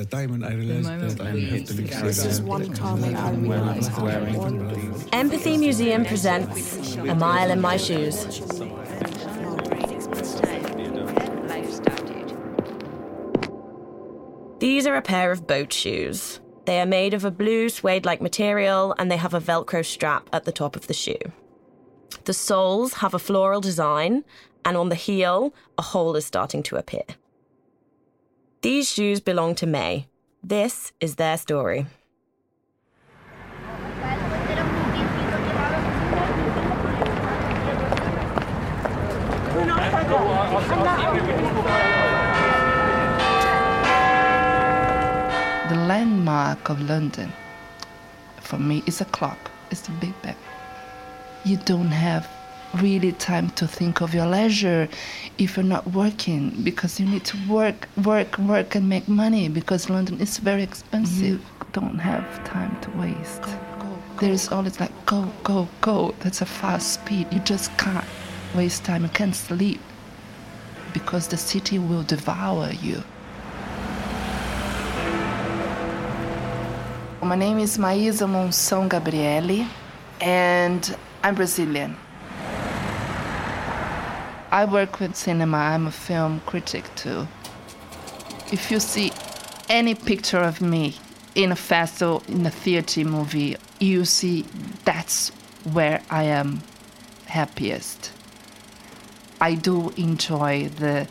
the time when I realized that I have to leave This is one time I realized I want Empathy Museum presents A Mile in My Shoes. These are a pair of boat shoes. They are made of a blue suede like material and they have a Velcro strap at the top of the shoe. The soles have a floral design, and on the heel, a hole is starting to appear. These shoes belong to Maysa. This is their story. The landmark of London, for me, is a clock. It's the Big Ben. You don't have really time to think of your leisure if you're not working because you need to work, work, work and make money because London is very expensive. You don't have time to waste. There's always like go, go, go. That's a fast speed. You just can't waste time. You can't sleep because the city will devour you. My name is Maysa Monção Gabriele, and I'm Brazilian. I work with cinema, I'm a film critic too. If you see any picture of me in a festival, in a theater movie, you see that's where I am happiest. I do enjoy the,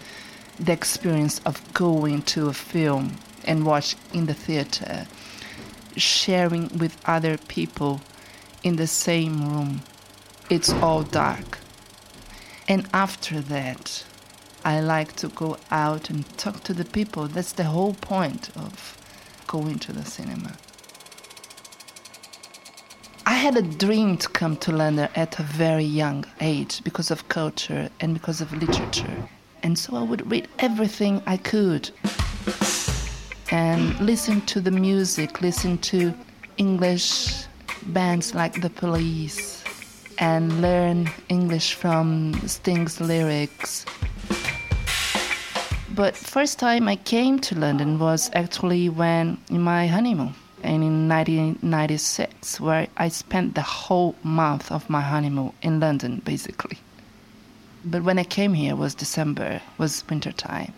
the experience of going to a film and watch in the theater sharing with other people in the same room. It's all dark. And after that, I like to go out and talk to the people. That's the whole point of going to the cinema. I had a dream to come to London at a very young age because of culture and because of literature. And so I would read everything I could and listen to the music, listen to English bands like The Police, and learn English from Sting's lyrics. But first time I came to London was actually when in my honeymoon and in 1996 where I spent the whole month of my honeymoon in London basically. But when I came here was December, was winter time.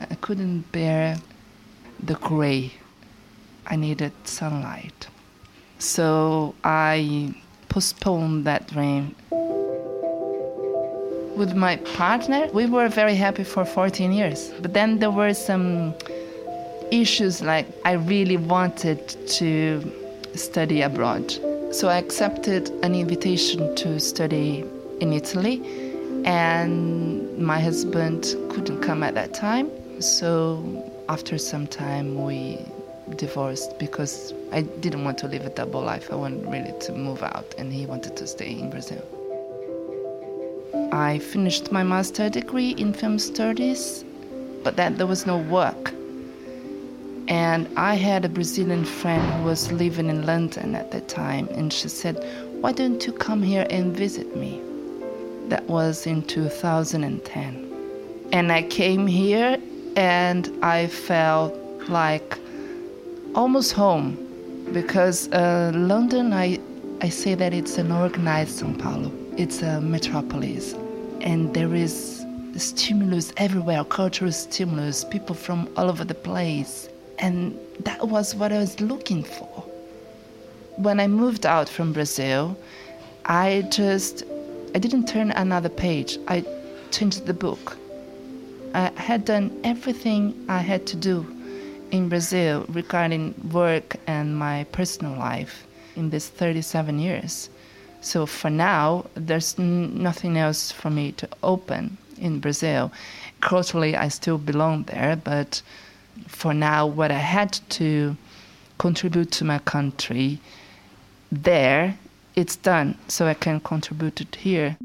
I couldn't bear the gray. I needed sunlight. So I postponed that dream. With my partner, we were very happy for 14 years. But then there were some issues like I really wanted to study abroad. So I accepted an invitation to study in Italy, and my husband couldn't come at that time. So after some time we divorced because I didn't want to live a double life. I wanted really to move out, and he wanted to stay in Brazil. I finished my master degree in film studies, but then there was no work. And I had a Brazilian friend who was living in London at that time, and she said, Why don't you come here and visit me? That was in 2010. And I came here and I felt like almost home because uh, London, I, I say that it's an organized Sao Paulo. It's a metropolis, and there is stimulus everywhere, cultural stimulus, people from all over the place, and that was what I was looking for. When I moved out from Brazil, I just I didn't turn another page. I changed the book I had done everything I had to do in Brazil regarding work and my personal life in these 37 years. So for now, there's nothing else for me to open in Brazil. Culturally, I still belong there, but for now, what I had to contribute to my country there, it's done, so I can contribute it here.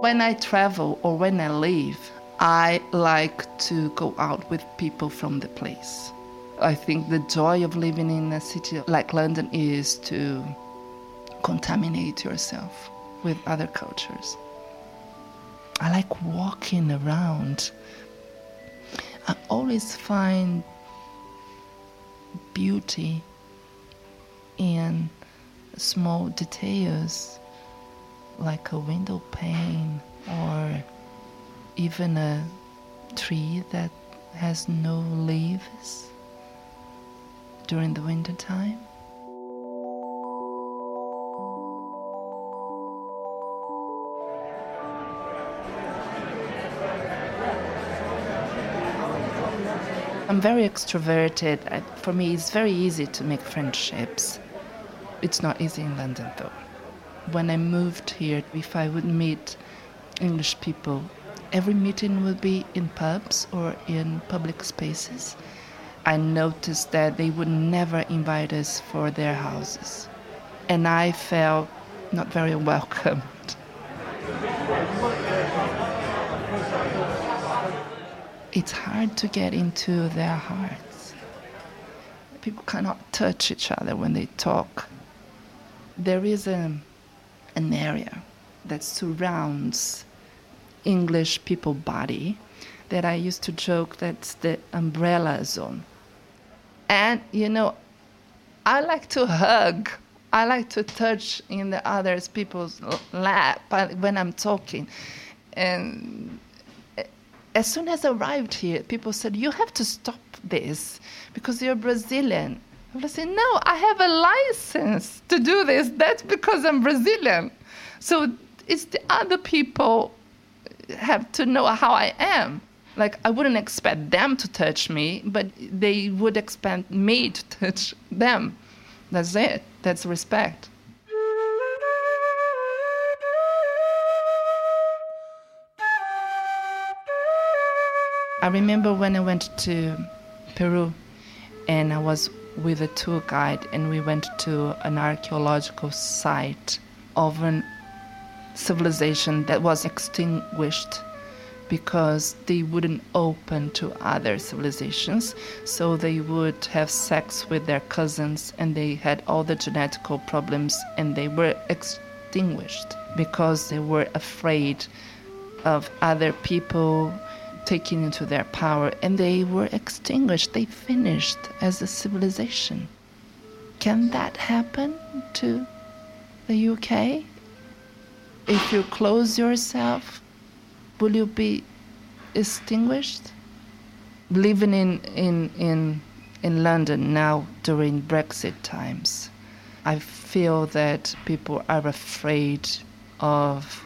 When I travel or when I leave, I like to go out with people from the place. I think the joy of living in a city like London is to contaminate yourself with other cultures. I like walking around I always find beauty in small details like a window pane or even a tree that has no leaves during the winter time. I'm very extroverted. I, for me, it's very easy to make friendships. It's not easy in London, though. When I moved here, if I would meet English people, every meeting would be in pubs or in public spaces. I noticed that they would never invite us for their houses. And I felt not very welcomed. it's hard to get into their hearts. People cannot touch each other when they talk. There is a, an area that surrounds English people body that I used to joke that's the umbrella zone. And you know, I like to hug. I like to touch in the other people's lap when I'm talking. And as soon as I arrived here, people said, You have to stop this because you're Brazilian. I was saying, No, I have a license to do this. That's because I'm Brazilian. So it's the other people have to know how I am. Like, I wouldn't expect them to touch me, but they would expect me to touch them. That's it. That's respect. I remember when I went to Peru and I was with a tour guide and we went to an archaeological site of a civilization that was extinguished because they wouldn't open to other civilizations so they would have sex with their cousins and they had all the genetical problems and they were extinguished because they were afraid of other people taking into their power and they were extinguished. They finished as a civilization. Can that happen to the UK? If you close yourself, will you be extinguished? Living in, in, in, in London now during Brexit times, I feel that people are afraid of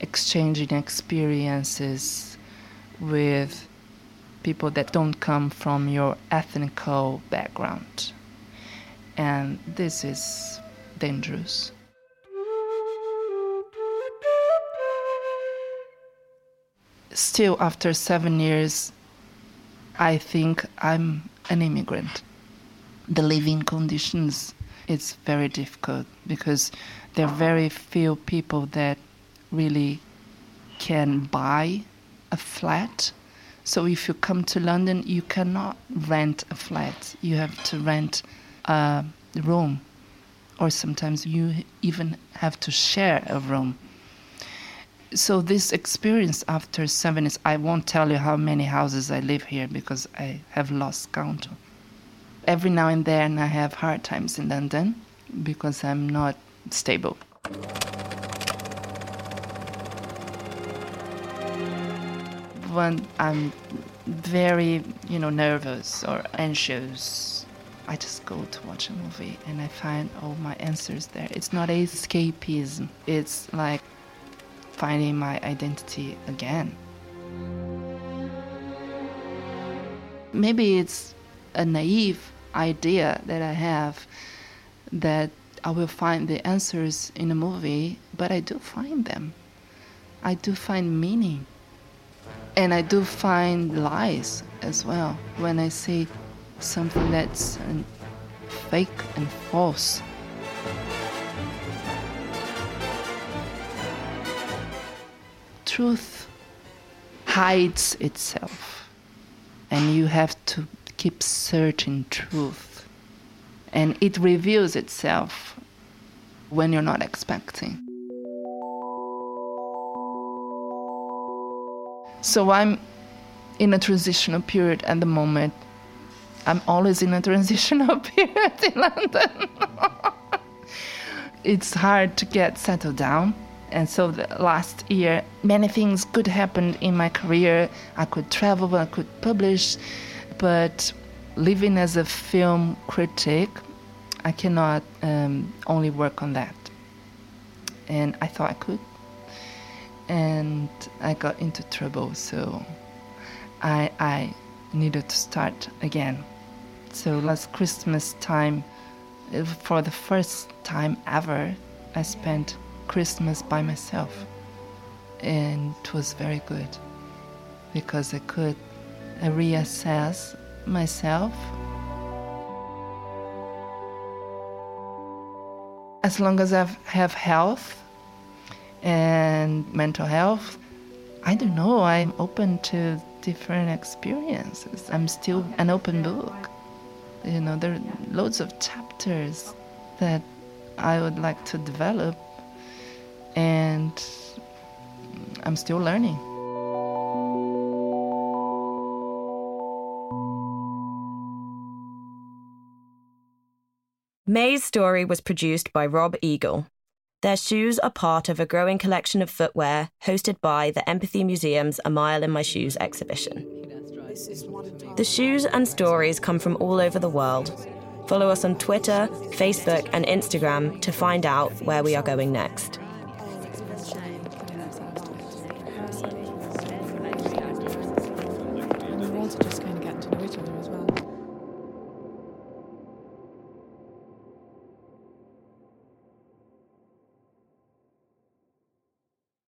exchanging experiences with people that don't come from your ethnical background. And this is dangerous. Still, after seven years, I think I'm an immigrant. The living conditions it's very difficult because there are very few people that really can buy a flat. So if you come to London, you cannot rent a flat. You have to rent a room, or sometimes you even have to share a room. So this experience after seven is I won't tell you how many houses I live here because I have lost count. Every now and then I have hard times in London because I'm not stable. when I'm very, you know, nervous or anxious, I just go to watch a movie and I find all my answers there. It's not escapism, it's like finding my identity again. Maybe it's a naive idea that I have that I will find the answers in a movie, but I do find them. I do find meaning. And I do find lies as well when I see something that's fake and false. Truth hides itself, and you have to keep searching truth. And it reveals itself when you're not expecting. So I'm in a transitional period at the moment. I'm always in a transitional period in London. it's hard to get settled down. And so last year, many things could happen in my career. I could travel, I could publish, but living as a film critic, I cannot um, only work on that. And I thought I could. And I got into trouble, so I, I needed to start again. So last Christmas time, for the first time ever, I spent Christmas by myself. And it was very good because I could reassess myself. As long as I have health and mental health, I don't know, I'm open to different experiences. I'm still an open book. You know, there are loads of chapters that I would like to develop, and I'm still learning. Maysa's story was produced by Rob Eagle. Their shoes are part of a growing collection of footwear hosted by the Empathy Museum's A Mile in My Shoes exhibition. The shoes and stories come from all over the world. Follow us on Twitter, Facebook, and Instagram to find out where we are going next.